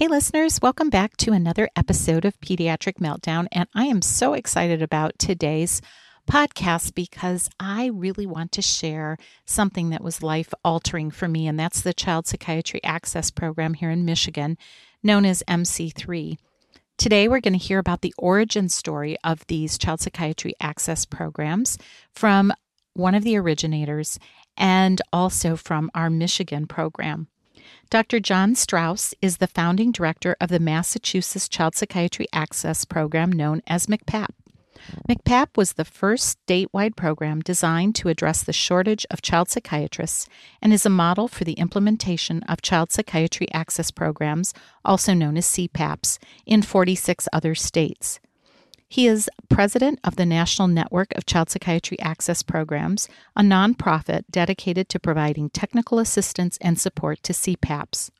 Hey, listeners, welcome back to another episode of Pediatric Meltdown. And I am so excited about today's podcast because I really want to share something that was life altering for me, and that's the Child Psychiatry Access Program here in Michigan, known as MC3. Today, we're going to hear about the origin story of these child psychiatry access programs from one of the originators and also from our Michigan program. Dr. John Strauss is the founding director of the Massachusetts Child Psychiatry Access Program known as MCPAP. MCPAP was the first statewide program designed to address the shortage of child psychiatrists and is a model for the implementation of child psychiatry access programs, also known as CPAPs, in 46 other states. He is president of the National Network of Child Psychiatry Access Programs, a nonprofit dedicated to providing technical assistance and support to CPAPs.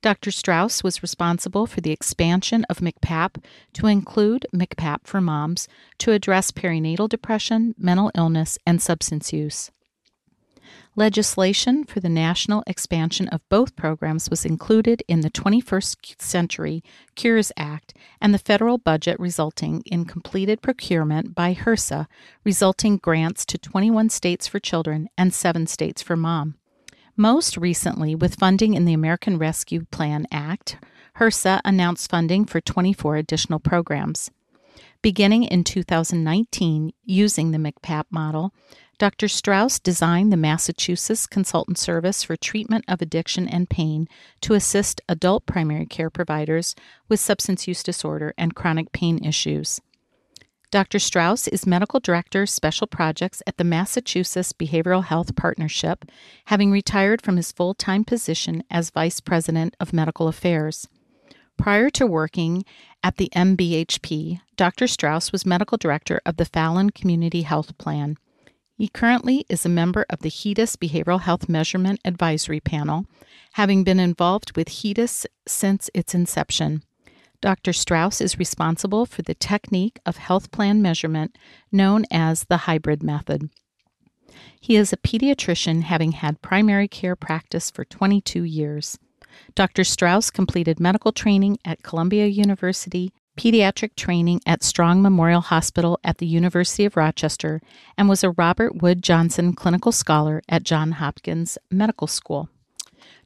Dr. Strauss was responsible for the expansion of MCPAP to include MCPAP for moms to address perinatal depression, mental illness, and substance use. Legislation for the national expansion of both programs was included in the 21st Century Cures Act and the federal budget, resulting in completed procurement by HRSA, resulting grants to 21 states for children and 7 states for mom. Most recently, with funding in the American Rescue Plan Act, HRSA announced funding for 24 additional programs. Beginning in 2019, using the MCPAP model, Dr. Strauss designed the Massachusetts Consultant Service for Treatment of Addiction and Pain to assist adult primary care providers with substance use disorder and chronic pain issues. Dr. Strauss is Medical Director, Special Projects at the Massachusetts Behavioral Health Partnership, having retired from his full time position as Vice President of Medical Affairs. Prior to working at the MBHP, Dr. Strauss was Medical Director of the Fallon Community Health Plan. He currently is a member of the HEDIS Behavioral Health Measurement Advisory Panel, having been involved with HEDIS since its inception. Dr. Strauss is responsible for the technique of health plan measurement known as the hybrid method. He is a pediatrician having had primary care practice for 22 years. Dr. Strauss completed medical training at Columbia University pediatric training at Strong Memorial Hospital at the University of Rochester and was a Robert Wood Johnson Clinical Scholar at Johns Hopkins Medical School.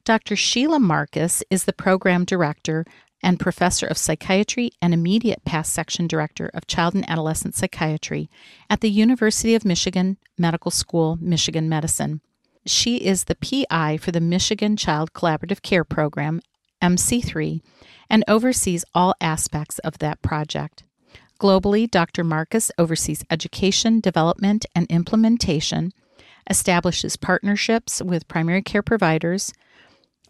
Dr. Sheila Marcus is the program director and professor of psychiatry and immediate past section director of child and adolescent psychiatry at the University of Michigan Medical School, Michigan Medicine. She is the PI for the Michigan Child Collaborative Care Program, MC3, and oversees all aspects of that project. Globally, Dr. Marcus oversees education, development, and implementation, establishes partnerships with primary care providers,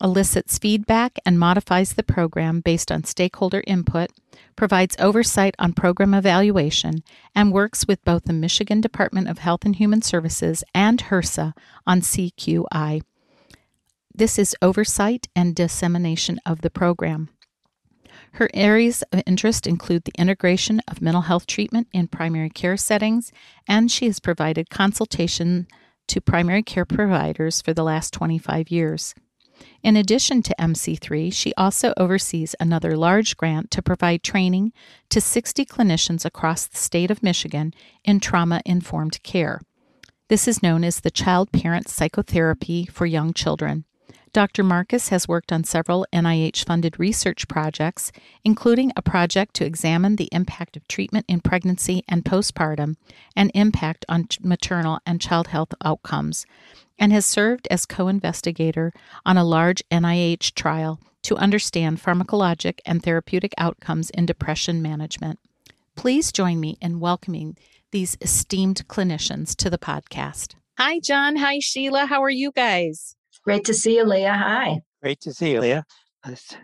elicits feedback and modifies the program based on stakeholder input, provides oversight on program evaluation, and works with both the Michigan Department of Health and Human Services and HRSA on CQI. This is oversight and dissemination of the program. Her areas of interest include the integration of mental health treatment in primary care settings, and she has provided consultation to primary care providers for the last 25 years. In addition to MC3, she also oversees another large grant to provide training to 60 clinicians across the state of Michigan in trauma informed care. This is known as the Child Parent Psychotherapy for Young Children. Dr. Marcus has worked on several NIH funded research projects, including a project to examine the impact of treatment in pregnancy and postpartum and impact on maternal and child health outcomes, and has served as co investigator on a large NIH trial to understand pharmacologic and therapeutic outcomes in depression management. Please join me in welcoming these esteemed clinicians to the podcast. Hi, John. Hi, Sheila. How are you guys? Great to see you, Leah. Hi. Great to see you, Leah. Let's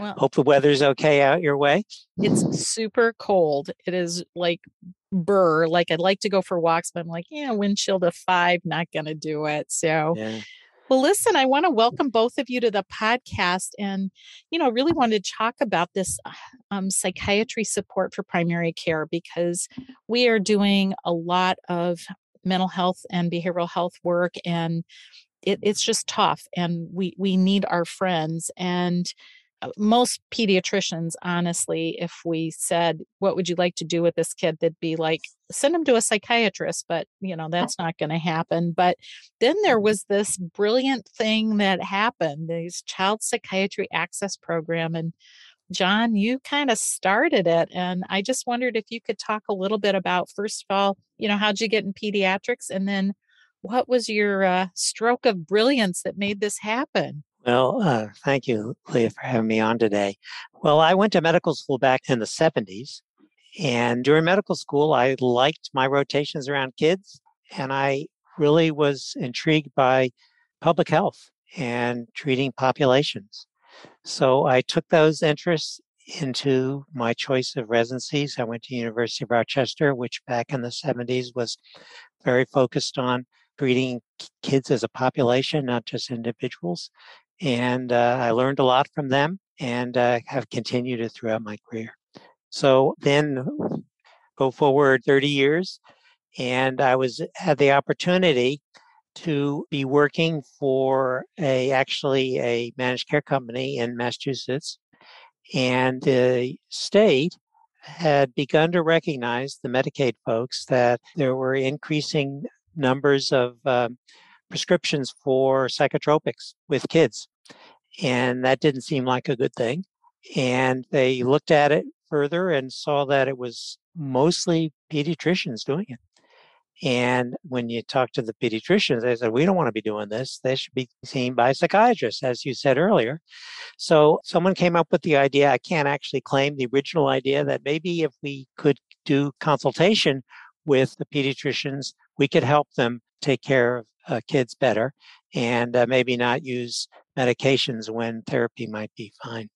well, hope the weather's okay out your way. It's super cold. It is like burr. Like I'd like to go for walks, but I'm like, yeah, wind chill to five, not gonna do it. So yeah. Well, listen, I want to welcome both of you to the podcast and, you know, really wanted to talk about this uh, um, psychiatry support for primary care because we are doing a lot of mental health and behavioral health work and it, it's just tough and we we need our friends and uh, most pediatricians honestly if we said what would you like to do with this kid? they'd be like send him to a psychiatrist but you know that's not going to happen but then there was this brilliant thing that happened this child psychiatry access program and john you kind of started it and i just wondered if you could talk a little bit about first of all you know how'd you get in pediatrics and then what was your uh, stroke of brilliance that made this happen? Well, uh, thank you, Leah, for having me on today. Well, I went to medical school back in the 70s. And during medical school, I liked my rotations around kids. And I really was intrigued by public health and treating populations. So I took those interests into my choice of residencies. I went to University of Rochester, which back in the 70s was very focused on treating kids as a population, not just individuals. And uh, I learned a lot from them and uh, have continued it throughout my career. So then go forward 30 years, and I was had the opportunity to be working for a actually a managed care company in Massachusetts, and the state had begun to recognize the Medicaid folks that there were increasing numbers of um, prescriptions for psychotropics with kids. And that didn't seem like a good thing. And they looked at it further and saw that it was mostly pediatricians doing it. And when you talk to the pediatricians, they said, we don't want to be doing this. They should be seen by psychiatrists, as you said earlier. So someone came up with the idea. I can't actually claim the original idea that maybe if we could do consultation with the pediatricians, we could help them take care of uh, kids better and uh, maybe not use medications when therapy might be fine.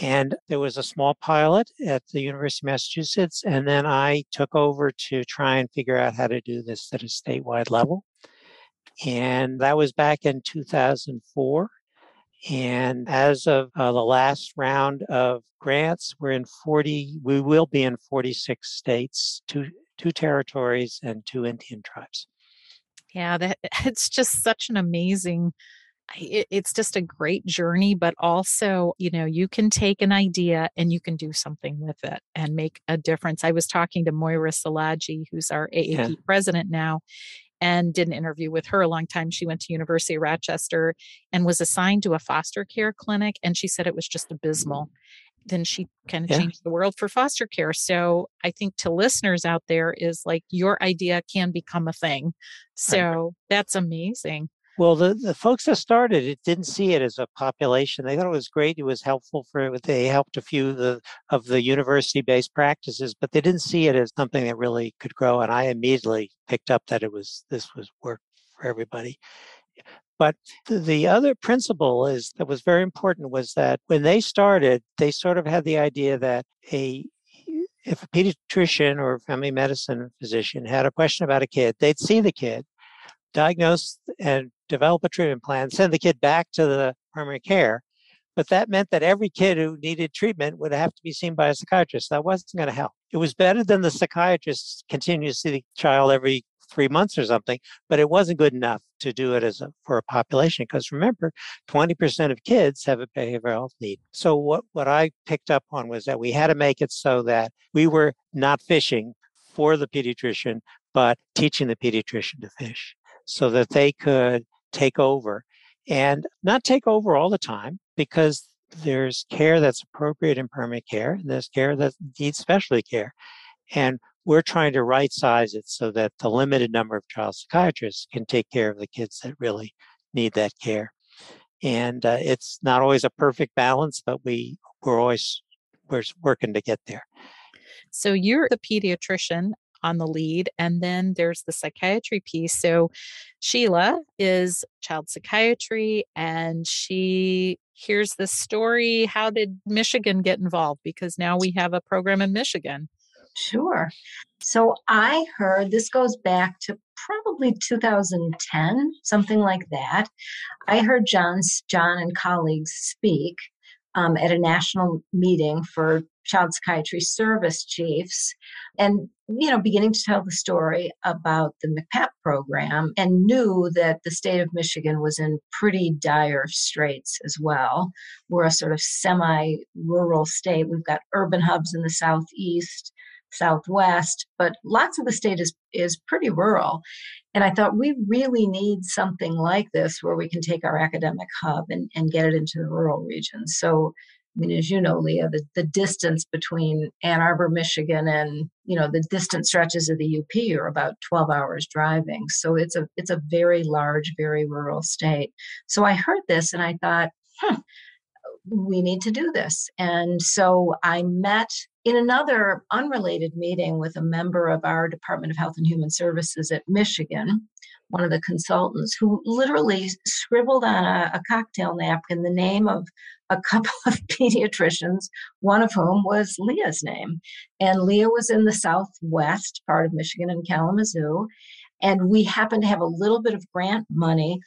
And there was a small pilot at the University of Massachusetts, and then I took over to try and figure out how to do this at a statewide level. And that was back in 2004. And as of uh, the last round of grants, we're in 40, we will be in 46 states, two, two territories and two Indian tribes. Yeah, that it's just such an amazing it, it's just a great journey, but also, you know, you can take an idea and you can do something with it and make a difference. I was talking to Moira Szilagyi, who's our AAP yeah. president now, and did an interview with her a long time. She went to University of Rochester and was assigned to a foster care clinic, and she said it was just abysmal mm. Then she kind of yeah. changed the world for foster care. So I think to listeners out there is like your idea can become a thing. So right. that's amazing. Well, the, the folks that started it didn't see it as a population. They thought it was great. It was helpful for it. They helped a few of the, of the university-based practices, but they didn't see it as something that really could grow. And I immediately picked up that it was this was work for everybody. But the other principle is that was very important was that when they started, they sort of had the idea that a if a pediatrician or family medicine physician had a question about a kid, they'd see the kid, diagnose and develop a treatment plan, send the kid back to the primary care. But that meant that every kid who needed treatment would have to be seen by a psychiatrist. That wasn't going to help. It was better than the psychiatrist continue to see the child every three months or something, but it wasn't good enough to do it as a, for a population. Because remember, 20% of kids have a behavioral health need. So what, what I picked up on was that we had to make it so that we were not fishing for the pediatrician, but teaching the pediatrician to fish so that they could take over and not take over all the time because there's care that's appropriate in primary care. There's care that needs specialty care. And we're trying to right size it so that the limited number of child psychiatrists can take care of the kids that really need that care. And uh, it's not always a perfect balance, but we we're always we're working to get there. So you're the pediatrician on the lead. And then there's the psychiatry piece. So Sheila is child psychiatry and she hears this story. How did Michigan get involved? Because now we have a program in Michigan. Sure. So I heard this goes back to probably 2010, something like that. I heard John's John and colleagues speak um, at a national meeting for child psychiatry service chiefs and you know beginning to tell the story about the MCPAP program and knew that the state of Michigan was in pretty dire straits as well. We're a sort of semi rural state. We've got urban hubs in the southeast, southwest, but lots of the state is is pretty rural. And I thought we really need something like this where we can take our academic hub and, and get it into the rural regions. So I mean, as you know, Leah, the, the distance between Ann Arbor, Michigan, and you know the distant stretches of the UP are about 12 hours driving. So it's a it's a very large, very rural state. So I heard this and I thought, hmm, we need to do this. And so I met in another unrelated meeting with a member of our Department of Health and Human Services at Michigan one of the consultants who literally scribbled on a, a cocktail napkin the name of a couple of pediatricians, one of whom was Leah's name. And Leah was in the southwest part of Michigan in Kalamazoo. And we happened to have a little bit of grant money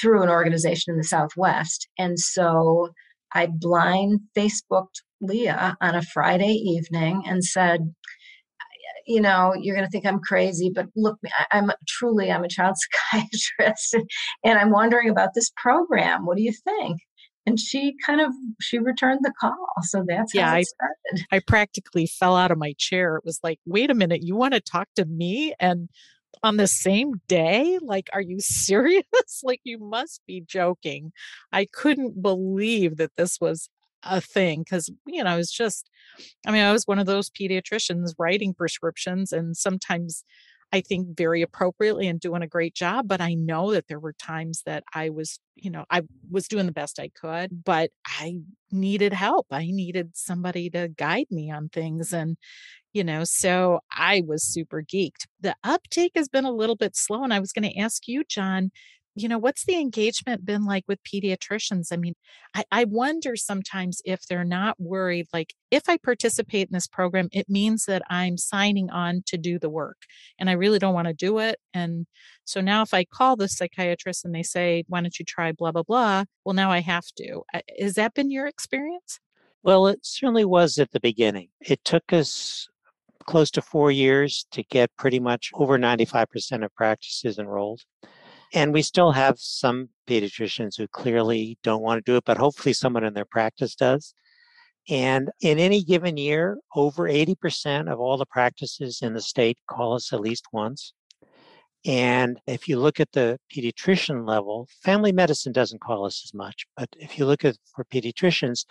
through an organization in the southwest. And so I blind Facebooked Leah on a Friday evening and said, you know, you're going to think I'm crazy, but look, I'm truly, I'm a child psychiatrist and I'm wondering about this program. What do you think? And she kind of, she returned the call. So that's yeah, I, started. I practically fell out of my chair. It was like, wait a minute, you want to talk to me? And on the same day? Like, are you serious? like, you must be joking. I couldn't believe that this was a thing because you know it's just i mean i was one of those pediatricians writing prescriptions and sometimes i think very appropriately and doing a great job but i know that there were times that i was you know i was doing the best i could but i needed help. I needed somebody to guide me on things and you know so i was super geeked. The uptake has been a little bit slow and i was going to ask you john you know, what's the engagement been like with pediatricians? I mean, I, I, wonder sometimes if they're not worried, like, if I participate in this program, it means that I'm signing on to do the work and I really don't want to do it. And so now if I call the psychiatrist and they say, why don't you try blah, blah, blah, well, now I have to. Has that been your experience? Well, it certainly was at the beginning. It took us close to four years to get pretty much over 95% of practices enrolled. And we still have some pediatricians who clearly don't want to do it, but hopefully someone in their practice does. And in any given year, over 80% of all the practices in the state call us at least once. And if you look at the pediatrician level, family medicine doesn't call us as much. But if you look at for pediatricians,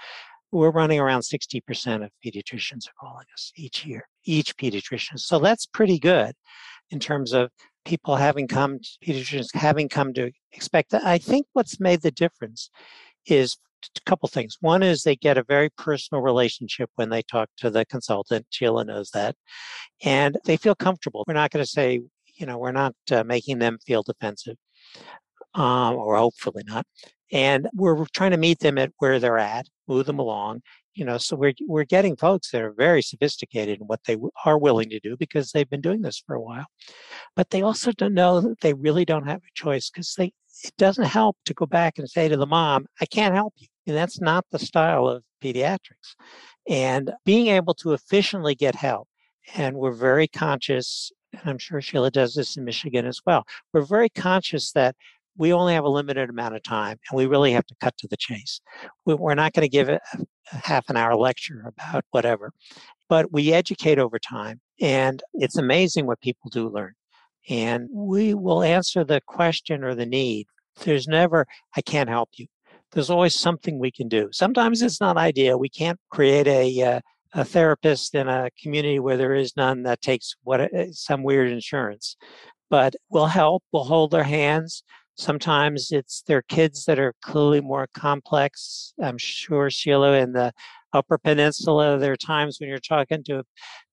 we're running around 60% of pediatricians are calling us each year, each pediatrician. So that's pretty good in terms of people having come, pediatricians having come to expect that. I think what's made the difference is a couple things. One is they get a very personal relationship when they talk to the consultant. Sheila knows that. And they feel comfortable. We're not going to say, you know, we're not uh, making them feel defensive, um, or hopefully not. And we're trying to meet them at where they're at, move them along, you know so we're we're getting folks that are very sophisticated in what they are willing to do because they've been doing this for a while. But they also don't know that they really don't have a choice because they it doesn't help to go back and say to the mom i can't help you. And that's not the style of pediatrics. And being able to efficiently get help and we're very conscious and i'm sure sheila does this in michigan as well we're very conscious that we only have a limited amount of time and we really have to cut to the chase. We're not going to give a, half an hour lecture about whatever, but we educate over time and it's amazing what people do learn. And we will answer the question or the need. There's never, I can't help you. There's always something we can do. Sometimes it's not ideal. We can't create a, uh, a therapist in a community where there is none that takes what uh, some weird insurance but we'll help we'll hold their hands Sometimes it's their kids that are clearly more complex. I'm sure, Sheila, in the Upper Peninsula, there are times when you're talking to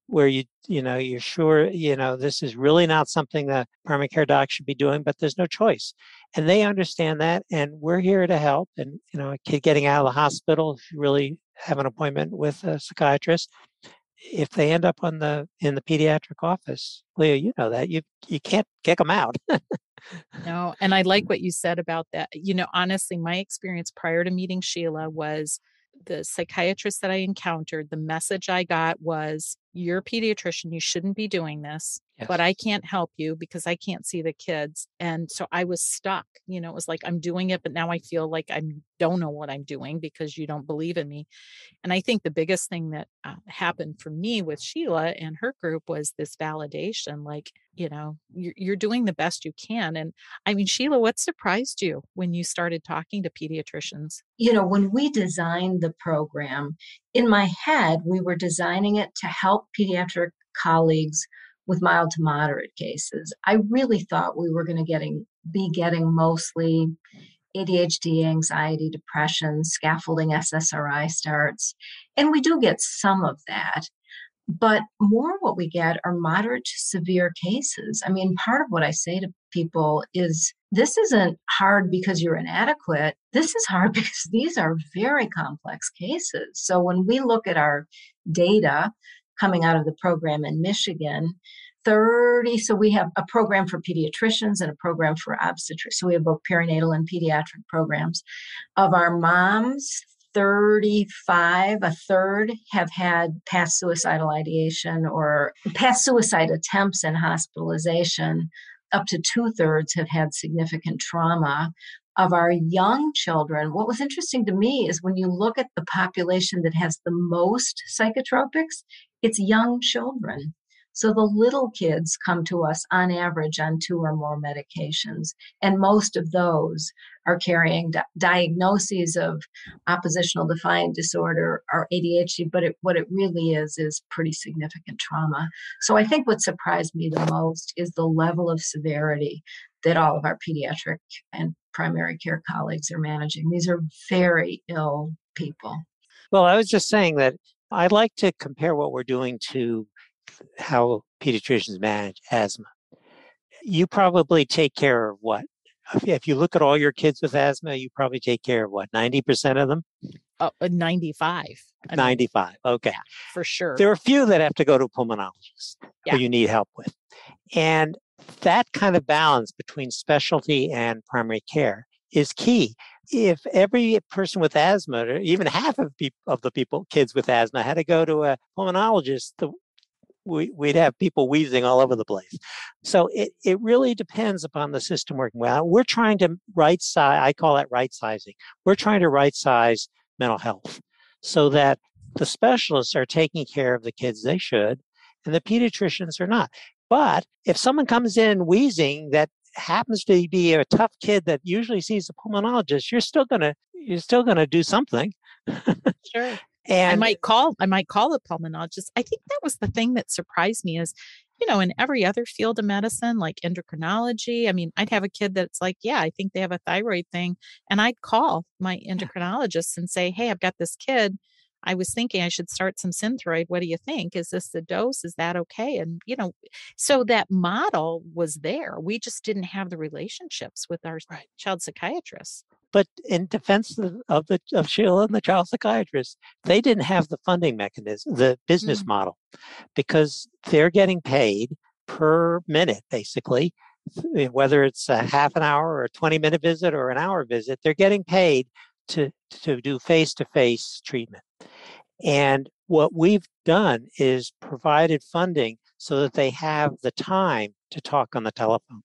where you you know you're sure you know this is really not something that primary care doc should be doing but there's no choice and they understand that and we're here to help and you know a kid getting out of the hospital if you really have an appointment with a psychiatrist if they end up on the in the pediatric office leah you know that you you can't kick them out no and i like what you said about that you know honestly my experience prior to meeting sheila was the psychiatrist that I encountered, the message I got was, You're a pediatrician, you shouldn't be doing this, yes. but I can't help you because I can't see the kids. And so I was stuck. You know, it was like, I'm doing it, but now I feel like I don't know what I'm doing because you don't believe in me. And I think the biggest thing that uh, happened for me with Sheila and her group was this validation like, you know you're, you're doing the best you can and i mean sheila what surprised you when you started talking to pediatricians you know when we designed the program in my head we were designing it to help pediatric colleagues with mild to moderate cases i really thought we were going to getting be getting mostly ADHD, anxiety, depression, scaffolding SSRI starts. And we do get some of that. But more what we get are moderate to severe cases. I mean, part of what I say to people is this isn't hard because you're inadequate. This is hard because these are very complex cases. So when we look at our data coming out of the program in Michigan, 30 so we have a program for pediatricians and a program for obstetrics so we have both perinatal and pediatric programs of our moms 35, a third have had past suicidal ideation or past suicide attempts and hospitalization. Up to two thirds have had significant trauma. Of our young children, what was interesting to me is when you look at the population that has the most psychotropics, it's young children. So the little kids come to us on average on two or more medications, and most of those are carrying di- diagnoses of oppositional defiant disorder or ADHD, but it, what it really is is pretty significant trauma. So I think what surprised me the most is the level of severity that all of our pediatric and primary care colleagues are managing. These are very ill people. Well, I was just saying that I'd like to compare what we're doing to how pediatricians manage asthma. You probably take care of what? If you look at all your kids with asthma, you probably take care of what? 90% of them? Oh, uh, 95. I 95. Mean, okay. Yeah, for sure. There are a few that have to go to a pulmonologist yeah. who you need help with. And that kind of balance between specialty and primary care is key. If every person with asthma, or even half of, pe- of the people, kids with asthma, had to go to a pulmonologist, the we, would have people wheezing all over the place. So it, it really depends upon the system working well. We're trying to right size, I call it right sizing. We're trying to right size mental health so that the specialists are taking care of the kids they should and the pediatricians are not. But if someone comes in wheezing that happens to be a tough kid that usually sees a pulmonologist, you're still gonna you're still gonna do something. sure. And I might call, I might call a pulmonologist. I think that was the thing that surprised me is, you know, in every other field of medicine, like endocrinology, I mean, I'd have a kid that's like, yeah, I think they have a thyroid thing. And I'd call my endocrinologist and say, hey, I've got this kid. I was thinking I should start some synthroid. What do you think? Is this the dose? Is that okay? And, you know, so that model was there. We just didn't have the relationships with our right. child psychiatrists. But in defense of, the of Sheila and the child psychiatrist, they didn't have the funding mechanism, the business mm-hmm. model, because they're getting paid per minute, basically. Whether it's a half an hour or a 20 minute visit or an hour visit, they're getting paid to, to do face to face treatment. And what we've done is provided funding so that they have the time to talk on the telephone.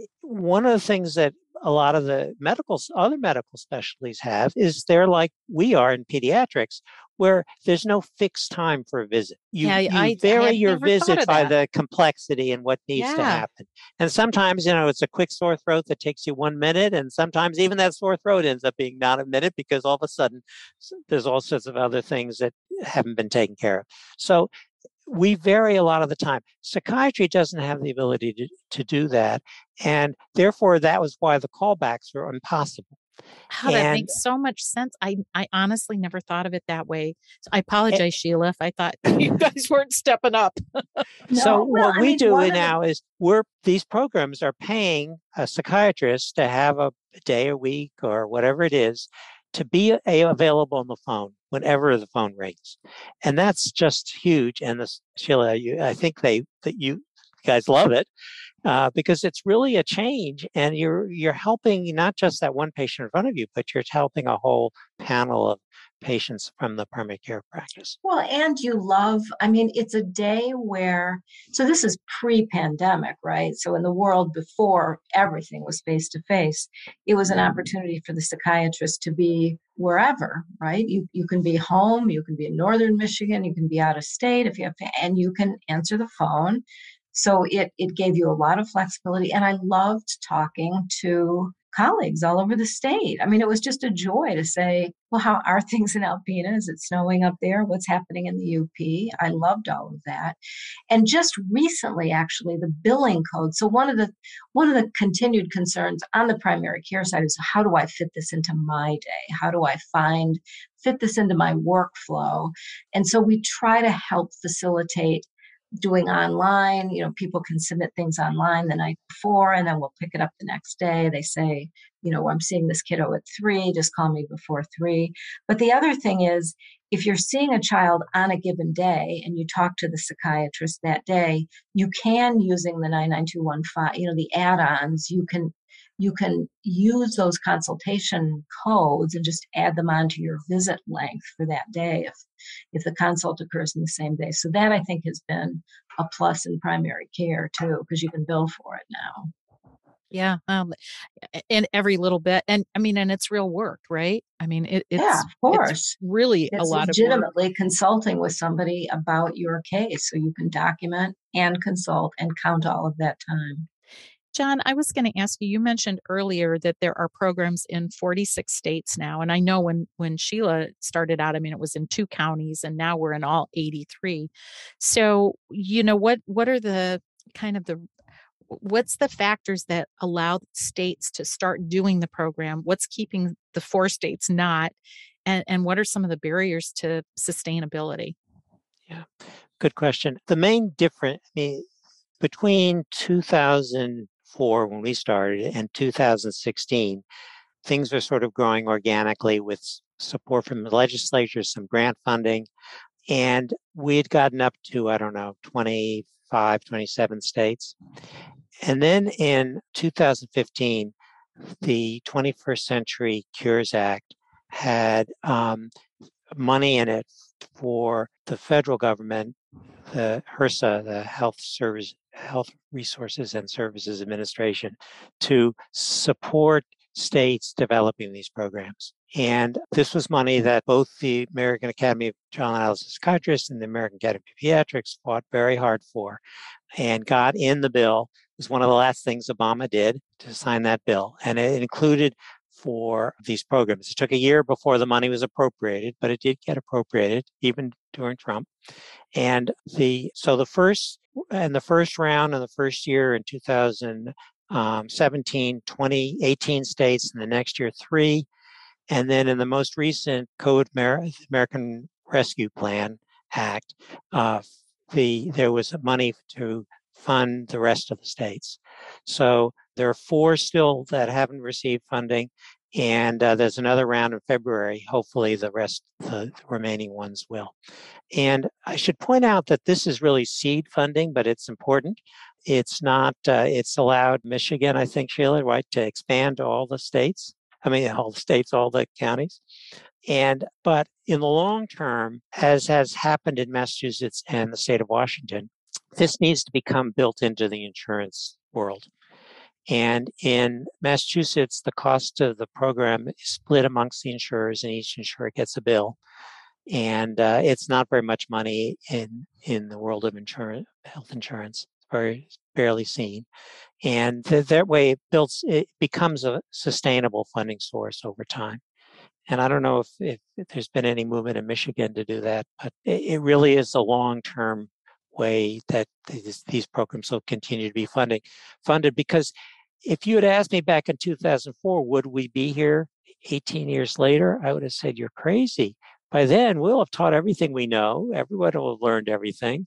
Eh, one of the things that a lot of the medical other medical specialties have is they're like we are in pediatrics where there's no fixed time for a visit. You, yeah, you I, vary I your visit by the complexity and what needs yeah. to happen. And sometimes, you know, it's a quick sore throat that takes you one minute. And sometimes even that sore throat ends up being not a minute because all of a sudden there's all sorts of other things that haven't been taken care of. So we vary a lot of the time. Psychiatry doesn't have the ability to, to do that. And therefore, that was why the callbacks are impossible. How that makes so much sense. I I honestly never thought of it that way. So I eh apologize, and, Sheila, if I thought you guys weren't stepping up. no, so well, what I we mean, do now the... is we're these programs are paying a psychiatrist to have a day a week or whatever it is to be a, available on the phone whenever the phone rings, and that's just huge. And this Sheila, you, I think they that you guys love it uh, because it's really a change and you're you're helping not just that one patient in front of you but you're helping a whole panel of patients from the primary care practice. Well and you love i mean it's a day where so this is pre-pandemic right? So in the world before everything was face to face it was an opportunity for the psychiatrist to be wherever right? You you can be home you can be in northern michigan you can be out of state if you have and you can answer the phone so it, it gave you a lot of flexibility. And I loved talking to colleagues all over the state. I mean, it was just a joy to say, well, how are things in Alpena? Is it snowing up there? What's happening in the UP? I loved all of that. And just recently, actually, the billing code. So one of the one of the continued concerns on the primary care side is how do I fit this into my day? How do I find fit this into my workflow? And so we try to help facilitate doing online. You know, people can submit things online the night before and then we'll pick it up the next day. They say, you know, I'm seeing this kiddo at three, just call me before three. But the other thing is, if you're seeing a child on a given day and you talk to the psychiatrist that day, you can, using the 99215, you know, the add ons, you can you can use those consultation codes and just add them onto your visit length for that day if if the consult occurs in the same day. So that I think has been a plus in primary care too, because you can bill for it now. Yeah, um, and every little bit, and I mean, and it's real work, right? I mean, it, it's yeah, of course, really it's a lot of legitimately consulting with somebody about your case, so you can document and consult and count all of that time. John, I was going to ask you, you mentioned earlier that there are programs in 46 states now. And I know when, when Sheila started out, I mean, it was in two counties and now we're in all 83. So, you know, what, what are the kind of the, what's the factors that allow states to start doing the program? What's keeping the four states not? And, and what are some of the barriers to sustainability? Yeah, good question. The main difference, I mean, between 2000 2004 when we started and 2016, things were sort of growing organically with support from the legislature, some grant funding, and we had gotten up to, I don't know, 25, 27 states. And then in 2015, the 21st Century Cures Act had um, money in it for the federal government, the HRSA, the Health Service Health Resources and Services Administration to support states developing these programs. And this was money that both the American Academy of Child and Adolescent Psychiatrists and the American Academy of Pediatrics fought very hard for and got in the bill. It was one of the last things Obama did to sign that bill. And it included for these programs. It took a year before the money was appropriated, but it did get appropriated even during Trump. And the so the first and the first round in the first year in 2017, 20, 18 states, and the next year three. And then in the most recent Code American Rescue Plan Act, uh, the there was money to fund the rest of the states. So there are four still that haven't received funding, and uh, there's another round in February. Hopefully, the rest, the remaining ones will. And I should point out that this is really seed funding, but it's important. It's not. Uh, it's allowed Michigan, I think, Sheila, right, to expand to all the states. I mean, all the states, all the counties. And but in the long term, as has happened in Massachusetts and the state of Washington, this needs to become built into the insurance world. And in Massachusetts, the cost of the program is split amongst the insurers, and each insurer gets a bill. And uh, it's not very much money in in the world of insurance, health insurance. Very barely seen, and th- that way it builds. It becomes a sustainable funding source over time. And I don't know if, if, if there's been any movement in Michigan to do that, but it, it really is a long term way that these, these programs will continue to be funding funded because if you had asked me back in 2004 would we be here 18 years later, I would have said, You're crazy. By then, we'll have taught everything we know, everyone will have learned everything.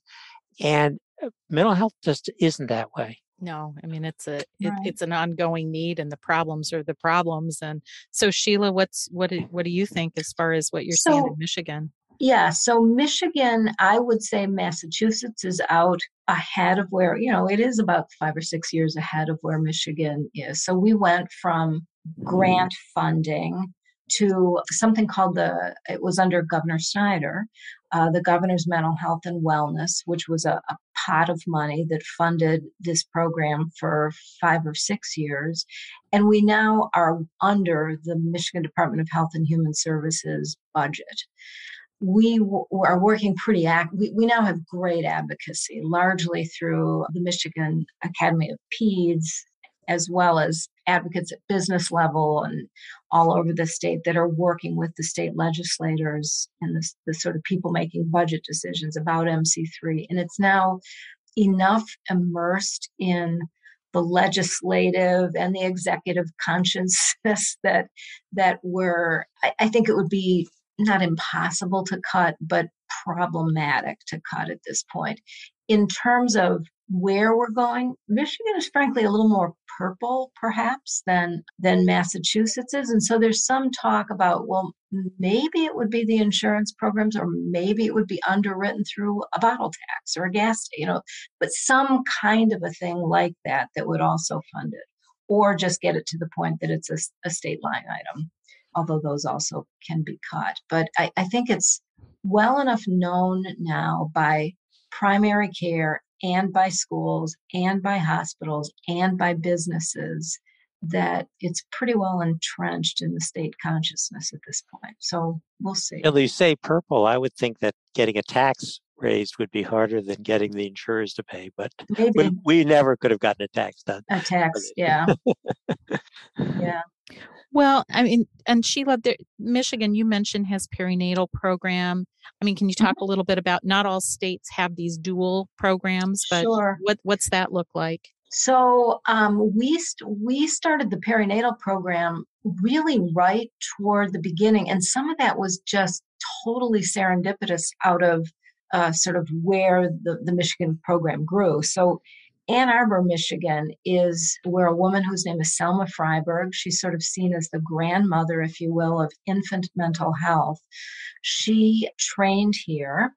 And uh, mental health just isn't that way. No, I mean it's a it, right. it's an ongoing need, and the problems are the problems. And so, Sheila, what's what do, what do you think as far as what you're so, seeing in Michigan? Yeah, so Michigan, I would say Massachusetts is out ahead of where, you know, it is about five or six years ahead of where Michigan is. So we went from grant funding to something called the, it was under Governor Snyder, uh, the Governor's Mental Health and Wellness, which was a, a pot of money that funded this program for five or six years. And we now are under the Michigan Department of Health and Human Services budget we w- are working pretty act. We, we now have great advocacy, largely through the Michigan Academy of Peds, as well as advocates at business level and all over the state that are working with the state legislators and the, the sort of people making budget decisions about MC3. And it's now enough immersed in the legislative and the executive consciousness that that we're I, I think it would be not impossible to cut, but problematic to cut at this point. In terms of where we're going, Michigan is frankly a little more purple perhaps than than Massachusetts is. And so there's some talk about, well, maybe it would be the insurance programs or maybe it would be underwritten through a bottle tax or a gas, you know, but some kind of a thing like that that would also fund it. Or just get it to the point that it's a, a state line item although those also can be caught. But I, I think it's well enough known now by primary care and by schools and by hospitals and by businesses that it's pretty well entrenched in the state consciousness at this point. So we'll see. Well, you say purple. I would think that getting a tax raised would be harder than getting the insurers to pay, but we, we, never could have gotten a tax done. A tax, yeah. yeah. Well, I mean, and Sheila, there, Michigan, you mentioned has perinatal program. I mean, can you talk mm-hmm. a little bit about? Not all states have these dual programs, but sure. what what's that look like? So um, we st- we started the perinatal program really right toward the beginning, and some of that was just totally serendipitous out of uh, sort of where the, the Michigan program grew. So Ann Arbor, Michigan is where a woman whose name is Selma Fraiberg, she's sort of seen as the grandmother, if you will, of infant mental health. She trained here.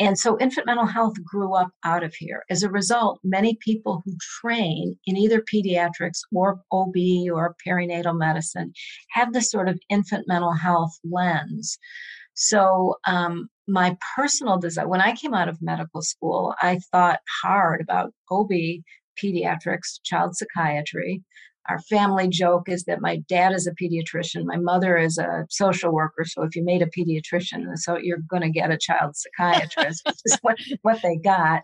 And so infant mental health grew up out of here. As a result, many people who train in either pediatrics or OB or perinatal medicine have this sort of infant mental health lens. So um, my personal desire, when I came out of medical school, I thought hard about OB, pediatrics, child psychiatry. Our family joke is that my dad is a pediatrician, my mother is a social worker. So if you made a pediatrician, so you're going to get a child psychiatrist, which is what, what they got.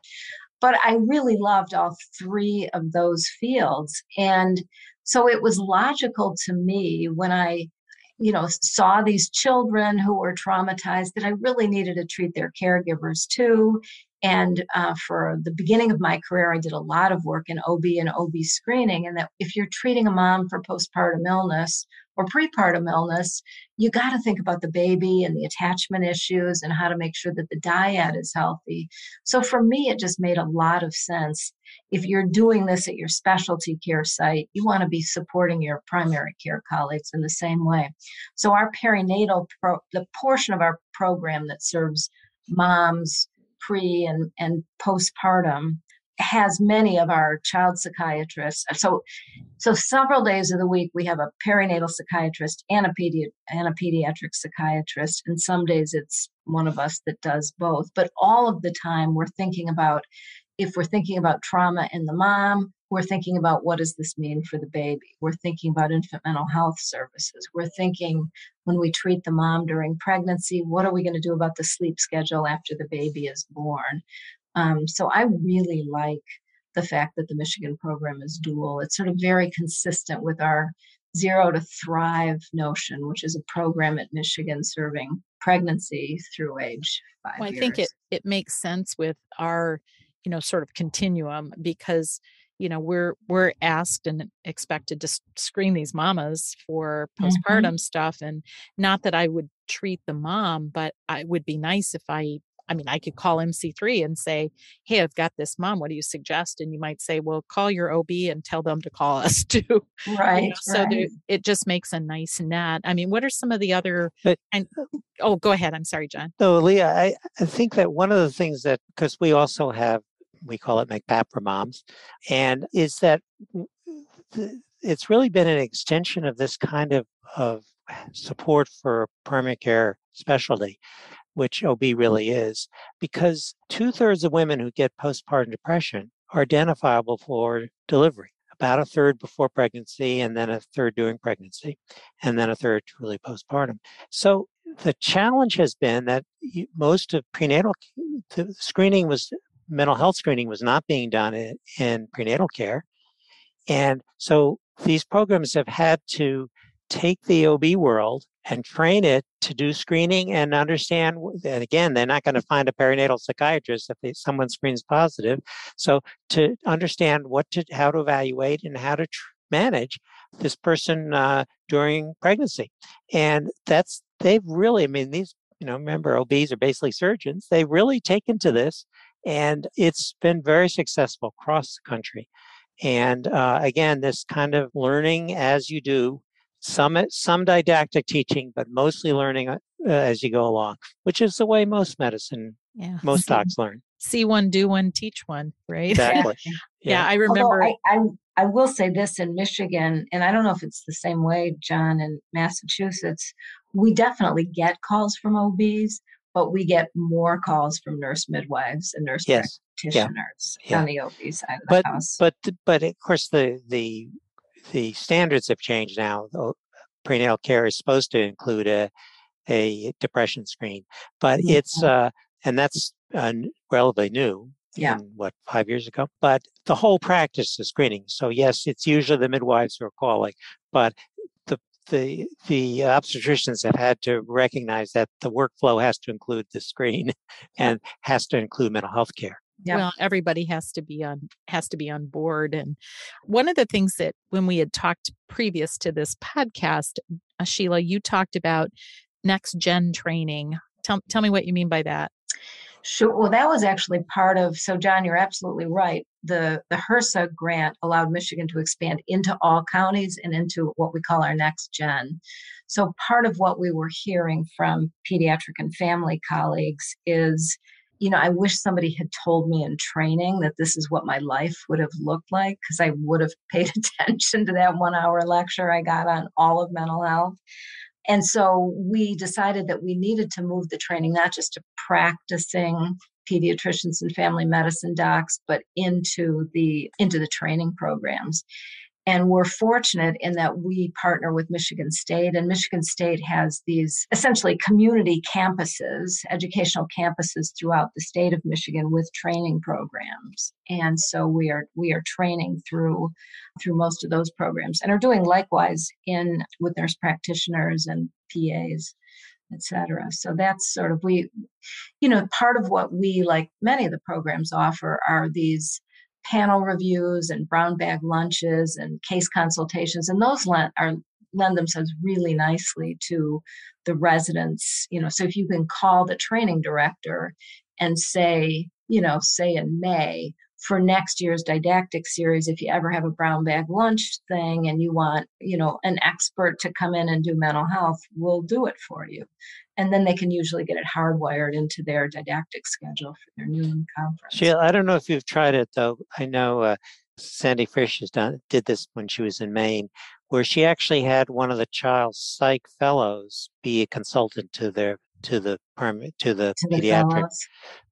But I really loved all three of those fields. And so it was logical to me when I you know, saw these children who were traumatized that I really needed to treat their caregivers too. And uh, for the beginning of my career, I did a lot of work in OB and OB screening. And that if you're treating a mom for postpartum illness or prepartum illness, you got to think about the baby and the attachment issues and how to make sure that the dyad is healthy. So for me, it just made a lot of sense. If you're doing this at your specialty care site, you want to be supporting your primary care colleagues in the same way. So our perinatal, pro, the portion of our program that serves moms, pre and, and postpartum, has many of our child psychiatrists. So, so several days of the week we have a perinatal psychiatrist and a pedi- and a pediatric psychiatrist, and some days it's one of us that does both. But all of the time we're thinking about if we're thinking about trauma in the mom, we're thinking about what does this mean for the baby. We're thinking about infant mental health services. We're thinking when we treat the mom during pregnancy, what are we going to do about the sleep schedule after the baby is born? Um, so I really like the fact that the Michigan program is dual. It's sort of very consistent with our Zero to Thrive notion, which is a program at Michigan serving pregnancy through age five. Well, I years. think it it makes sense with our, you know, sort of continuum because you know we're we're asked and expected to screen these mamas for postpartum mm-hmm. stuff and not that i would treat the mom but i would be nice if i I mean, I could call MC3 and say, Hey, I've got this mom. What do you suggest? And you might say, Well, call your OB and tell them to call us too. Right. You know, so right. it just makes a nice net. I mean, what are some of the other? But, and, oh, go ahead. I'm sorry, John. No, Leah, I, I think that one of the things that, because we also have, we call it MCPAP moms, and is that it's really been an extension of this kind of, of support for primary care specialty which OB mm-hmm. really is, because two thirds of women who get postpartum depression are identifiable for delivery. About a third before pregnancy, and then a third during pregnancy, and then a third truly postpartum. So the challenge has been that most of prenatal screening was mental health screening was not being done in, in prenatal care. And so these programs have had to take the OB world and train it to do screening and understand. And again, they're not going to find a perinatal psychiatrist if they, someone screens positive. So to understand what to, how to evaluate and how to tr- manage this person uh, during pregnancy, and that's they've really. I mean, these you know, remember OBs are basically surgeons. They've really taken to this, and it's been very successful across the country. And uh, again, this kind of learning as you do some some didactic teaching, but mostly learning uh, as you go along, which is the way most medicine, yeah. most docs learn. See one, do one, teach one, right? Exactly. yeah. yeah. I remember. I, I, I will say this in Michigan, and I don't know if it's the same way, John, in Massachusetts. We definitely get calls from OBs, but we get more calls from nurse midwives and nurse yes. practitioners yeah. on the OB side of the but, house. But but of course the the the standards have changed now. Prenatal care is supposed to include a a depression screen, but mm-hmm. it's uh, and that's uh, relatively new. Yeah. In, what five years ago? But the whole practice is screening. So yes, it's usually the midwives who are calling, but the the the obstetricians have had to recognize that the workflow has to include the screen and has to include mental health care yeah. well everybody has to be on has to be on board and one of the things that when we had talked previous to this podcast uh, sheila you talked about next gen training tell, tell me what you mean by that Sure. Well, that was actually part of. So, John, you're absolutely right. The the HRSA grant allowed Michigan to expand into all counties and into what we call our next gen. So, part of what we were hearing from pediatric and family colleagues is you know, I wish somebody had told me in training that this is what my life would have looked like because I would have paid attention to that one hour lecture I got on all of mental health. And so we decided that we needed to move the training not just to practicing pediatricians and family medicine docs, but into the into the training programs. And we're fortunate in that we partner with Michigan State, and Michigan State has these essentially community campuses, educational campuses throughout the state of Michigan with training programs. And so we are we are training through through most of those programs and are doing likewise in with nurse practitioners and PAs etc. So that's sort of we, you know, part of what we like many of the programs offer are these panel reviews and brown bag lunches and case consultations, and those lend, are lend themselves really nicely to the residents. You know, so if you can call the training director and say, you know, say in May, for next year's didactic series if you ever have a brown bag lunch thing and you want you know an expert to come in and do mental health we'll do it for you. And then they can usually get it hardwired into their didactic schedule for their noon conference. Sheila i don't know if you've tried it though. I know uh, sandy fritsch has done did this when she was in maine where she actually had one of the child psych fellows be a consultant to their to the permit to the to pediatric the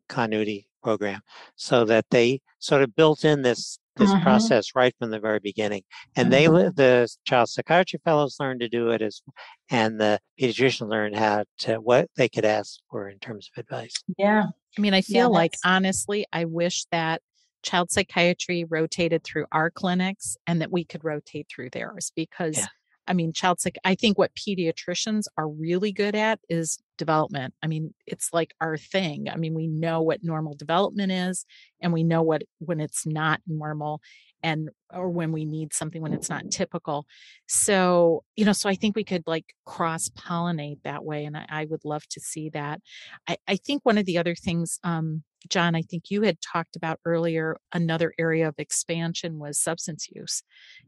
continuity program so that they sort of built in this this mm-hmm. process right from the very beginning and they mm-hmm. the child psychiatry fellows learned to do it as and the pediatrician learned how to what they could ask for in terms of advice yeah i mean i feel yeah, like honestly i wish that child psychiatry rotated through our clinics and that we could rotate through theirs because yeah. I mean, child psych, I think what pediatricians are really good at is development. I mean, it's like our thing. I mean, we know what normal development is and we know what when it's not normal. And or when we need something when it's not typical. So you know so i think we could like cross pollinate that way and I, I, would love to see that. I, I think one of the other things um, john i think you had talked about earlier another area of expansion was substance use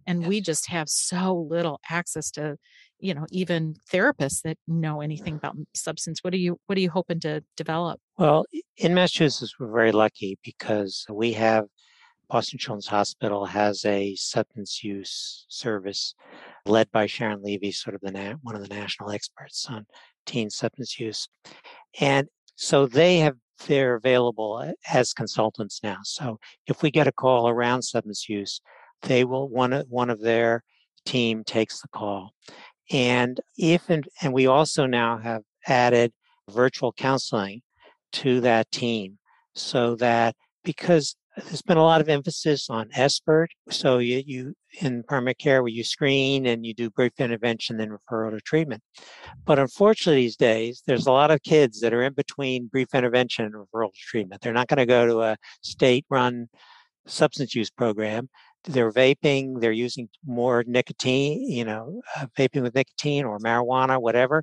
and yes. we just have so little access to you know even therapists that know anything about substance. What are you what are you hoping to develop? Well in massachusetts we're very lucky because we have Boston Children's Hospital has a substance use service led by Sharon Levy, sort of the na- one of the national experts on teen substance use. And so they have they're available as consultants now. So if we get a call around substance use, they will one of one of their team takes the call. And if and, and we also now have added virtual counseling to that team so that because there's been a lot of emphasis on SBIRT. So you, you in primary care where you screen and you do brief intervention, then referral to treatment. But unfortunately, these days there's a lot of kids that are in between brief intervention and referral to treatment. They're not going to go to a state-run substance use program. They're vaping. They're using more nicotine. You know, uh, vaping with nicotine or marijuana, whatever,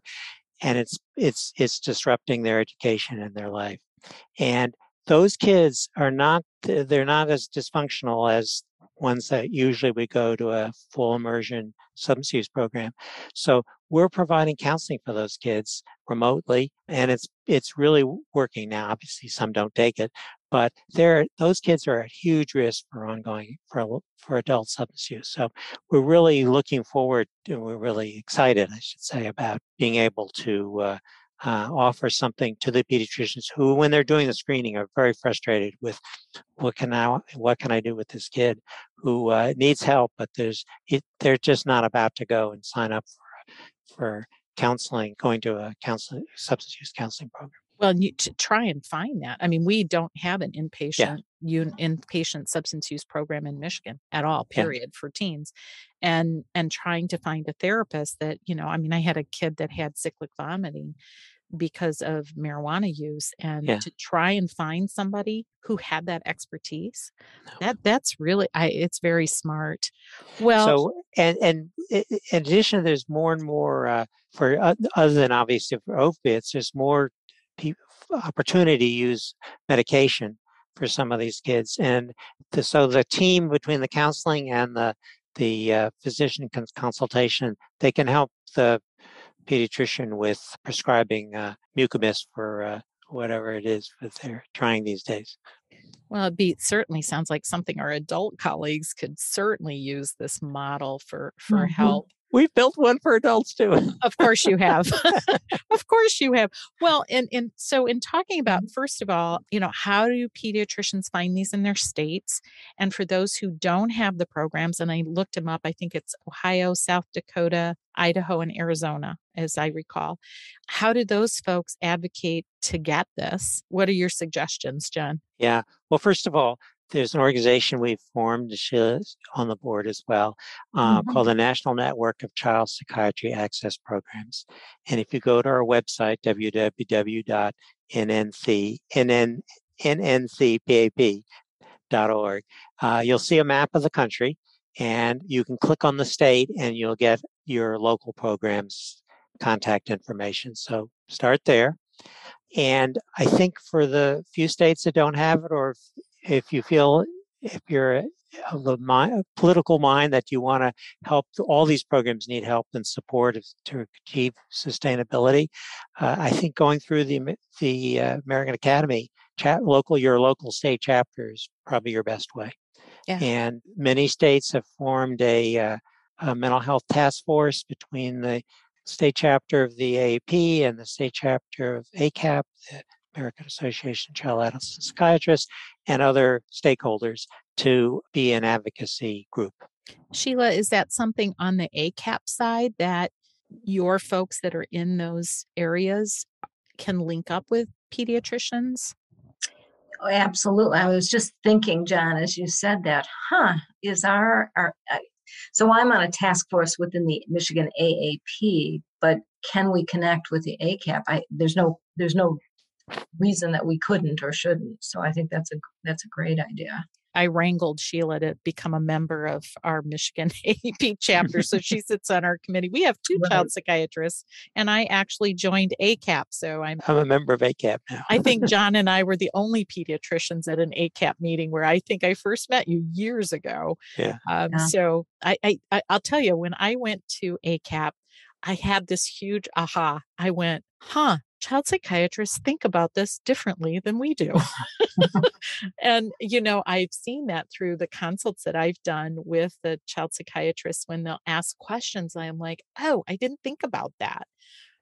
and it's it's it's disrupting their education and their life. And those kids are not they're not as dysfunctional as ones that usually we go to a full immersion substance use program. So we're providing counseling for those kids remotely and it's it's really working now. Obviously some don't take it, but they're those kids are at huge risk for ongoing for for adult substance use. So we're really looking forward and we're really excited, I should say, about being able to uh, uh, offer something to the pediatricians who, when they're doing the screening, are very frustrated with what can I what can I do with this kid who uh, needs help, but there's it, they're just not about to go and sign up for for counseling, going to a counseling substance use counseling program. Well, you, to try and find that. I mean, we don't have an inpatient yeah. Un, inpatient substance use program in Michigan at all. Period yeah. for teens, and and trying to find a therapist that you know. I mean, I had a kid that had cyclic vomiting because of marijuana use, and yeah. to try and find somebody who had that expertise, no. that that's really, I it's very smart. Well, so and and in addition, there's more and more uh, for uh, other than obviously for opiates, there's more opportunity to use medication for some of these kids. And the, so the team between the counseling and the the uh, physician cons- consultation, they can help the pediatrician with prescribing uh, Mucomyst for uh, whatever it is that they're trying these days. Well, it be, certainly sounds like something our adult colleagues could certainly use this model for for mm-hmm. help. We've built one for adults too. of course you have. of course you have. Well, and and so in talking about first of all, you know, how do pediatricians find these in their states? And for those who don't have the programs, and I looked them up, I think it's Ohio, South Dakota, Idaho, and Arizona, as I recall. How do those folks advocate to get this? What are your suggestions, John? Yeah. Well, first of all, there's an organization we've formed, Sheila's on the board as well, uh, mm-hmm. called the National Network of Child Psychiatry Access Programs. And if you go to our website, www.nncpap.org, uh, you'll see a map of the country and you can click on the state and you'll get your local programs contact information. So start there. And I think for the few states that don't have it, or if you feel if you're of the mind, political mind that you want to help, all these programs need help and support to achieve sustainability. Uh, I think going through the the uh, American Academy chat, local your local state chapter is probably your best way. Yeah. And many states have formed a, uh, a mental health task force between the state chapter of the AAP and the state chapter of ACAP, the American Association of Child Adolescent Psychiatrists, and other stakeholders to be an advocacy group. Sheila, is that something on the ACAP side that your folks that are in those areas can link up with pediatricians? Oh, absolutely. I was just thinking, John, as you said that, huh, is our, our uh, so I'm on a task force within the Michigan AAP, but can we connect with the ACAP? I, there's no there's no reason that we couldn't or shouldn't. So I think that's a that's a great idea. I wrangled Sheila to become a member of our Michigan AAP chapter. So she sits on our committee. We have two right. child psychiatrists, and I actually joined ACAP. So I'm, I'm a member of ACAP now. I think John and I were the only pediatricians at an ACAP meeting where I think I first met you years ago. Yeah. Um, yeah. So I, I, I'll tell you, when I went to ACAP, I had this huge aha. I went, huh, child psychiatrists think about this differently than we do. and, you know, I've seen that through the consults that I've done with the child psychiatrists when they'll ask questions. I'm like, oh, I didn't think about that.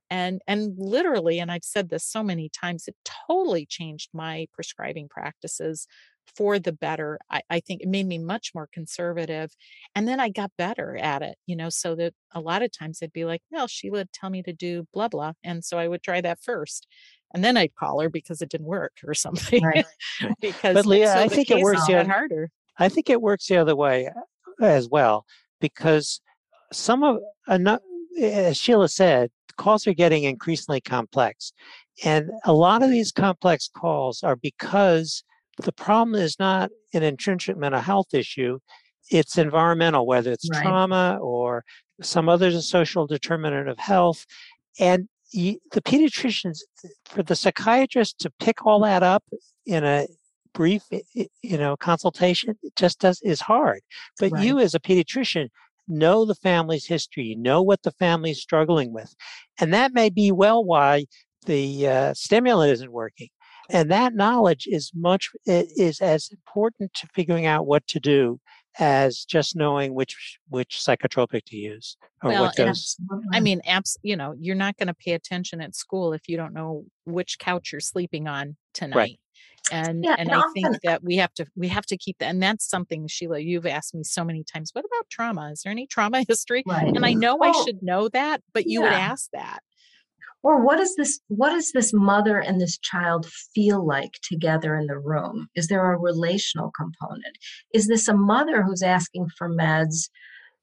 And, and literally, and I've said this so many times, it totally changed my prescribing practices for the better. I, I, think it made me much more conservative. And then I got better at it, you know, so that a lot of times I'd be like, well, she would tell me to do blah, blah. And so I would try that first. And then I'd call her because it didn't work or something. Right. because but Leah, so I think it works the other, harder. I think it works the other way uh, as well, because some of, as Sheila said, calls are getting increasingly complex. And a lot of these complex calls are because the problem is not an intrinsic mental health issue, it's environmental, whether it's right. trauma or some other social determinant of health. And the pediatricians, for the psychiatrist to pick all that up in a brief, you know, consultation, it just does is hard. But right. you, as a pediatrician, know the family's history, you know what the family's struggling with, and that may be well why the uh, stimulant isn't working. And that knowledge is much is as important to figuring out what to do as just knowing which which psychotropic to use or well, what dose. I mm-hmm. mean, abs- you know, you're not going to pay attention at school if you don't know which couch you're sleeping on tonight. Right. And yeah, and, and I think that we have to we have to keep that and that's something Sheila you've asked me so many times what about trauma is there any trauma history right. and I know I oh. should know that but you yeah. would ask that or what does this what does this mother and this child feel like together in the room? Is there a relational component? Is this a mother who's asking for meds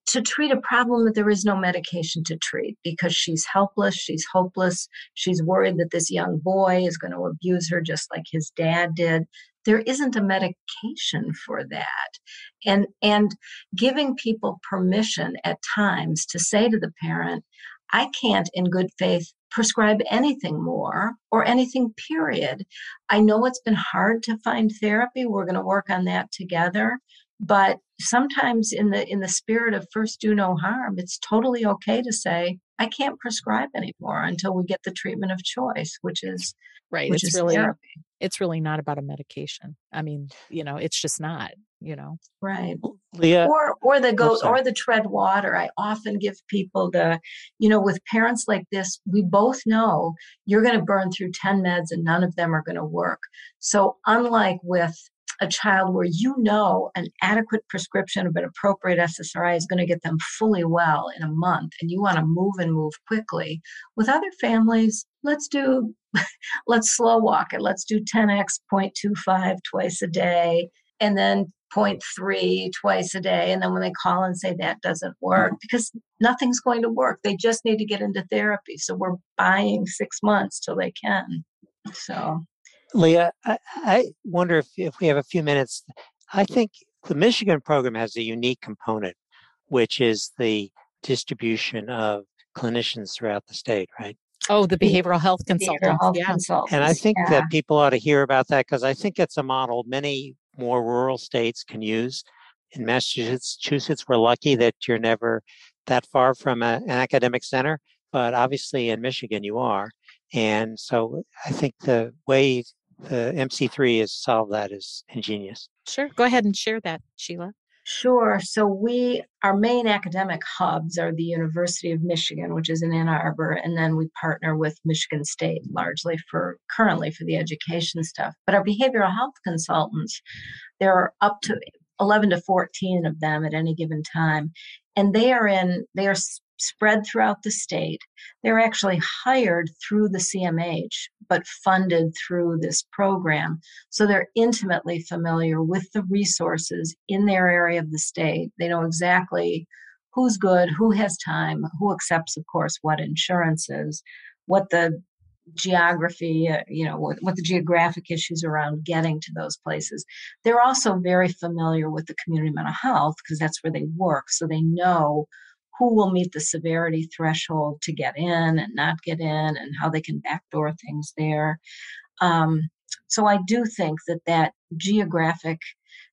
to treat a problem that there is no medication to treat? Because she's helpless she's hopeless she's worried that this young boy is going to abuse her just like his dad did. There isn't a medication for that. And and giving people permission at times to say to the parent I can't, in good faith, prescribe anything more or anything, period. I know it's been hard to find therapy. We're going to work on that together. But sometimes in the in the spirit of first do no harm, it's totally okay to say, I can't prescribe anymore until we get the treatment of choice, which is right. Which it's is really therapy. It's really not about a medication. I mean, you know, it's just not you know? Right. Leah, or or the oh, go or the tread water. I often give people the you know with parents like this we both know you're going to burn through 10 meds and none of them are going to work. So unlike with a child where you know an adequate prescription of an appropriate SSRI is going to get them fully well in a month and you want to move and move quickly. With other families, let's do let's slow walk it. Let's do 10x 0.25 twice a day and then 0.3 twice a day. And then when they call and say that doesn't work, mm-hmm. because nothing's going to work, they just need to get into therapy. So we're buying six months till they can. So, Leah, I, I wonder if, if we have a few minutes. I think the Michigan program has a unique component, which is the distribution of clinicians throughout the state, right? Oh, the behavioral health consultants. Behavioral health yeah. consultants. And I think yeah. that people ought to hear about that because I think it's a model many more rural states can use. In Massachusetts, we're lucky that you're never that far from a, an academic center, but obviously in Michigan you are. And so I think the way the MC3 has solved that is ingenious. Sure. Go ahead and share that, Sheila. Sure. So we our main academic hubs are the University of Michigan, which is in Ann Arbor, and then we partner with Michigan State largely for currently for the education stuff. But our behavioral health consultants, there are up to 11 to 14 of them at any given time, and they are in they are spread throughout the state. They're actually hired through the CMH, but funded through this program. So they're intimately familiar with the resources in their area of the state. They know exactly who's good, who has time, who accepts, of course, what insurances, what the geography, uh, you know, what, what the geographic issues around getting to those places. They're also very familiar with the community mental health because that's where they work. So they know who will meet the severity threshold to get in and not get in and how they can backdoor things there. Um, so I do think that that geographic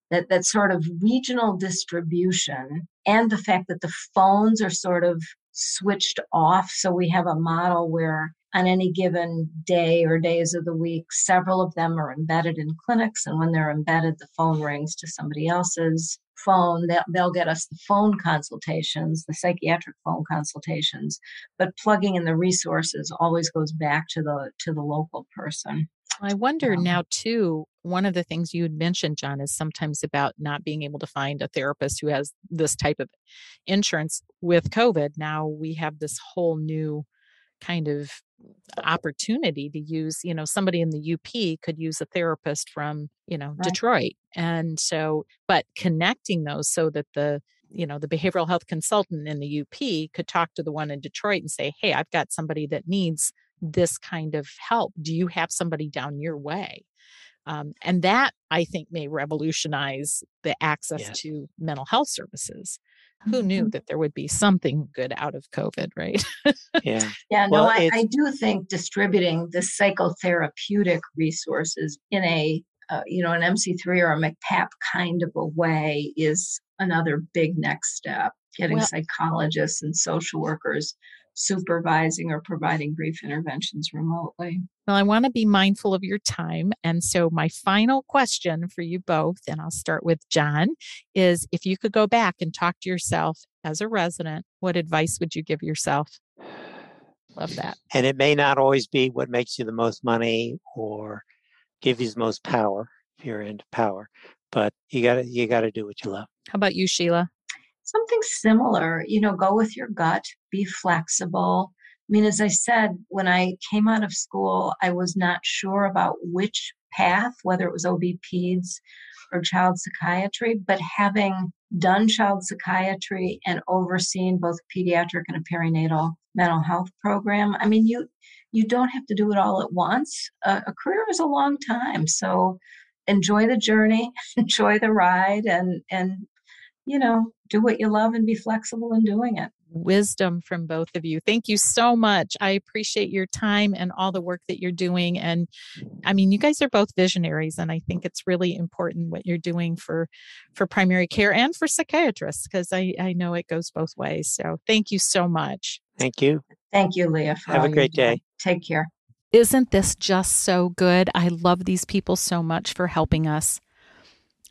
that that sort of regional distribution and the fact that the phones are sort of switched off so we have a model where on any given day or days of the week several of them are embedded in clinics and when they're embedded the phone rings to somebody else's phone they'll, they'll get us the phone consultations the psychiatric phone consultations but plugging in the resources always goes back to the to the local person I wonder um, now too. One of the things you had mentioned, John, is sometimes about not being able to find a therapist who has this type of insurance with COVID. Now we have this whole new kind of opportunity to use you know somebody in the up could use a therapist from you know right. detroit and so but connecting those so that the you know the behavioral health consultant in the up could talk to the one in detroit and say hey i've got somebody that needs this kind of help? Do you have somebody down your way? Um, and that I think may revolutionize the access yeah. to mental health services. Who knew mm-hmm. that there would be something good out of COVID, right? yeah. Yeah. No, well, I, I, do think distributing the psychotherapeutic resources in a uh, you know an MC3 or a MCPAP kind of a way is another big next step. Getting well, psychologists and social workers supervising or providing brief interventions remotely. Well, I want to be mindful of your time. And so, my final question for you both, and I'll start with John, is if you could go back and talk to yourself as a resident, what advice would you give yourself? Love that. And it may not always be what makes you the most money or give you the most power if you're into power, but you got to you got to do what you love. How about you, Sheila? Something similar you know go with your gut be flexible. I mean as i said when i came out of school i was not sure about which path whether it was ob peds or child psychiatry but having done child psychiatry and overseen both pediatric and a perinatal mental health program i mean you you don't have to do it all at once. A, a career is a long time so enjoy the journey enjoy the ride and and you know, do what you love and be flexible in doing it. Wisdom from both of you. Thank you so much. I appreciate your time and all the work that you're doing. And I mean, you guys are both visionaries, and I think it's really important what you're doing for for primary care and for psychiatrists because I I know it goes both ways. So thank you so much. Thank you. Thank you, Leah. Have a great day. Take care. Isn't this just so good? I love these people so much for helping us.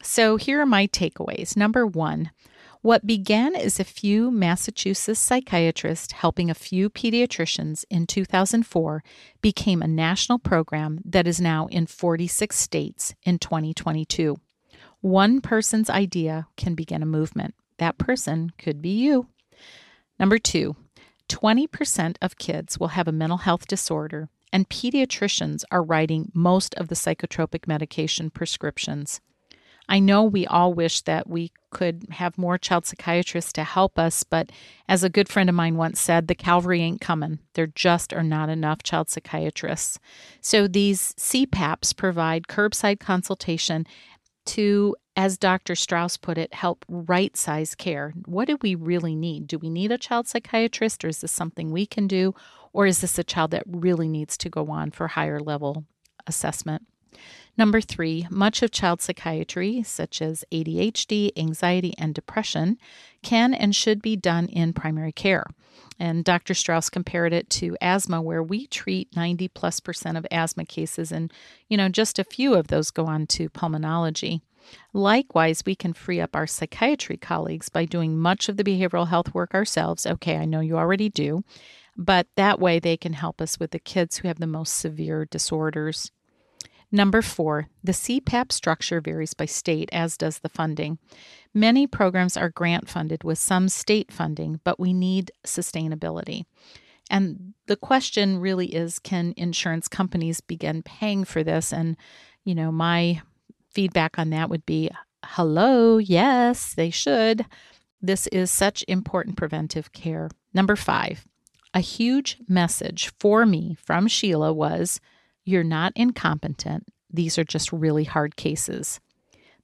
So here are my takeaways. Number one, what began as a few Massachusetts psychiatrists helping a few pediatricians in 2004 became a national program that is now in 46 states in 2022. One person's idea can begin a movement. That person could be you. Number two, 20% of kids will have a mental health disorder, and pediatricians are writing most of the psychotropic medication prescriptions. I know we all wish that we could have more child psychiatrists to help us, but as a good friend of mine once said, the cavalry ain't coming. There just are not enough child psychiatrists. So these CPAPs provide curbside consultation to, as Dr. Straus put it, help right size care. What do we really need? Do we need a child psychiatrist, or is this something we can do? Or is this a child that really needs to go on for higher level assessment? Number three, much of child psychiatry, such as ADHD, anxiety, and depression, can and should be done in primary care. And Dr. Straus compared it to asthma, where we treat 90 plus percent of asthma cases, and you know, just a few of those go on to pulmonology. Likewise, we can free up our psychiatry colleagues by doing much of the behavioral health work ourselves. Okay, I know you already do, but that way they can help us with the kids who have the most severe disorders. Number four, the CPAP structure varies by state, as does the funding. Many programs are grant funded with some state funding, but we need sustainability. And the question really is can insurance companies begin paying for this? And, you know, my feedback on that would be hello, yes, they should. This is such important preventive care. Number five, A huge message for me from Sheila was You're not incompetent. These are just really hard cases.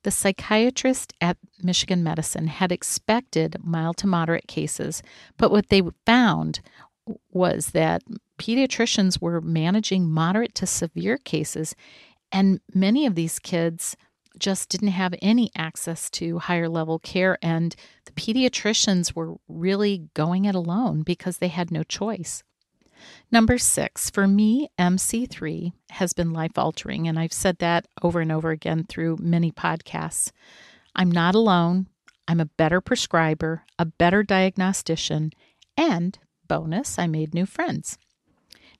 The psychiatrist at Michigan Medicine had expected mild to moderate cases, but what they found was that pediatricians were managing moderate to severe cases, and many of these kids just didn't have any access to higher level care. And the pediatricians were really going it alone because they had no choice. Number six, for me, MC3 has been life altering. And I've said that over and over again through many podcasts. I'm not alone. I'm a better prescriber, a better diagnostician, and bonus, I made new friends.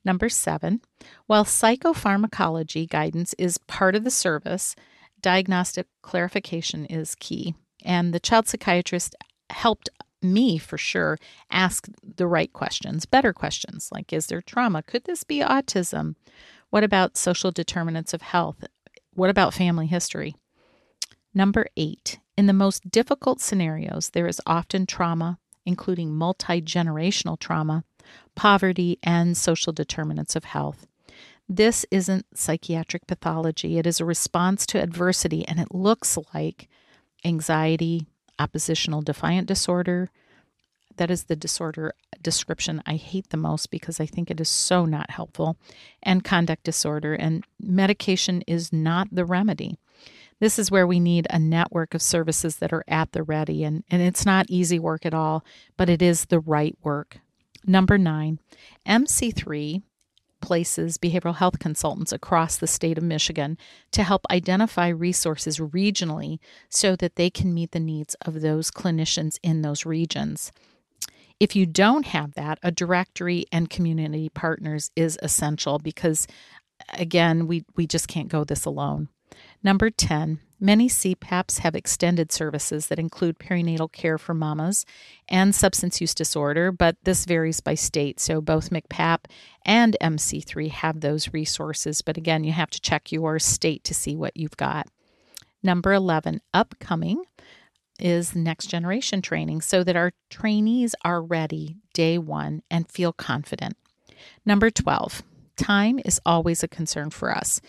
Number seven, while psychopharmacology guidance is part of the service, diagnostic clarification is key. And the child psychiatrist helped me for sure ask the right questions, better questions like is there trauma? Could this be autism? What about social determinants of health? What about family history? Number eight, in the most difficult scenarios, there is often trauma, including multi generational trauma, poverty, and social determinants of health. This isn't psychiatric pathology. It is a response to adversity, and it looks like anxiety, oppositional defiant disorder. That is the disorder description I hate the most because I think it is so not helpful, and conduct disorder. And medication is not the remedy. This is where we need a network of services that are at the ready. And, and it's not easy work at all, but it is the right work. Number nine, MC3 places behavioral health consultants across the state of Michigan to help identify resources regionally so that they can meet the needs of those clinicians in those regions. If you don't have that, a directory and community partners is essential because, again, we, we just can't go this alone. Number 10, many CPAPs have extended services that include perinatal care for mamas and substance use disorder, but this varies by state. So both MCPAP and MC3 have those resources, but again, you have to check your state to see what you've got. Number 11, upcoming is next generation training so that our trainees are ready day one and feel confident. Number 12, time is always a concern for us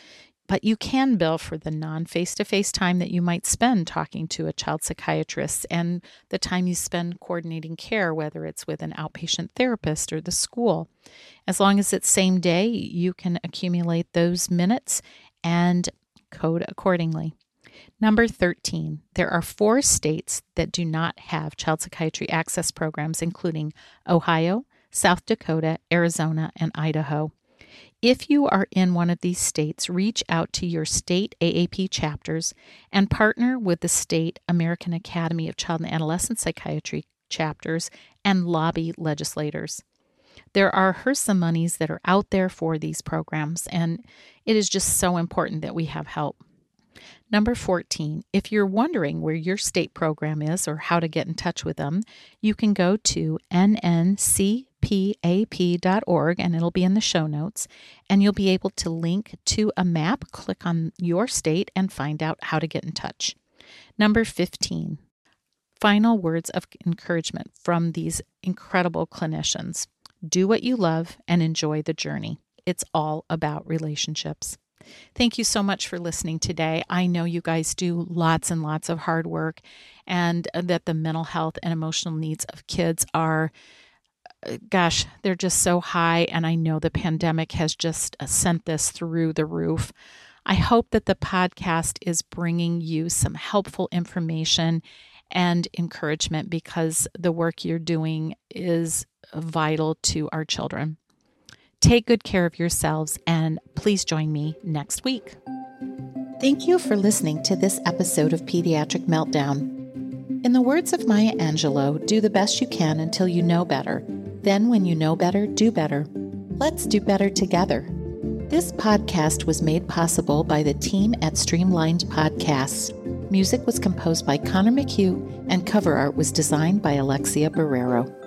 but you can bill for the non face to face time that you might spend talking to a child psychiatrist and the time you spend coordinating care, whether it's with an outpatient therapist or the school. As long as it's same day, you can accumulate those minutes and code accordingly. Number 13, there are four states that do not have child psychiatry access programs, including Ohio, South Dakota, Arizona, and Idaho. If you are in one of these states, reach out to your state AAP chapters and partner with the state American Academy of Child and Adolescent Psychiatry chapters and lobby legislators. There are HRSA monies that are out there for these programs, and it is just so important that we have help. Number 14, if you're wondering where your state program is or how to get in touch with them, you can go to NNC pap.org, and it'll be in the show notes. And you'll be able to link to a map, click on your state, and find out how to get in touch. Number 15, final words of encouragement from these incredible clinicians do what you love and enjoy the journey. It's all about relationships. Thank you so much for listening today. I know you guys do lots and lots of hard work, and that the mental health and emotional needs of kids are gosh, they're just so high. And I know the pandemic has just uh, sent this through the roof. I hope that the podcast is bringing you some helpful information and encouragement because the work you're doing is vital to our children. Take good care of yourselves and please join me next week. Thank you for listening to this episode of Pediatric Meltdown. In the words of Maya Angelou, do the best you can until you know better. Then, when you know better, do better. Let's do better together. This podcast was made possible by the team at Streamlined Podcasts. Music was composed by Connor McHugh, and cover art was designed by Alexia Barrero.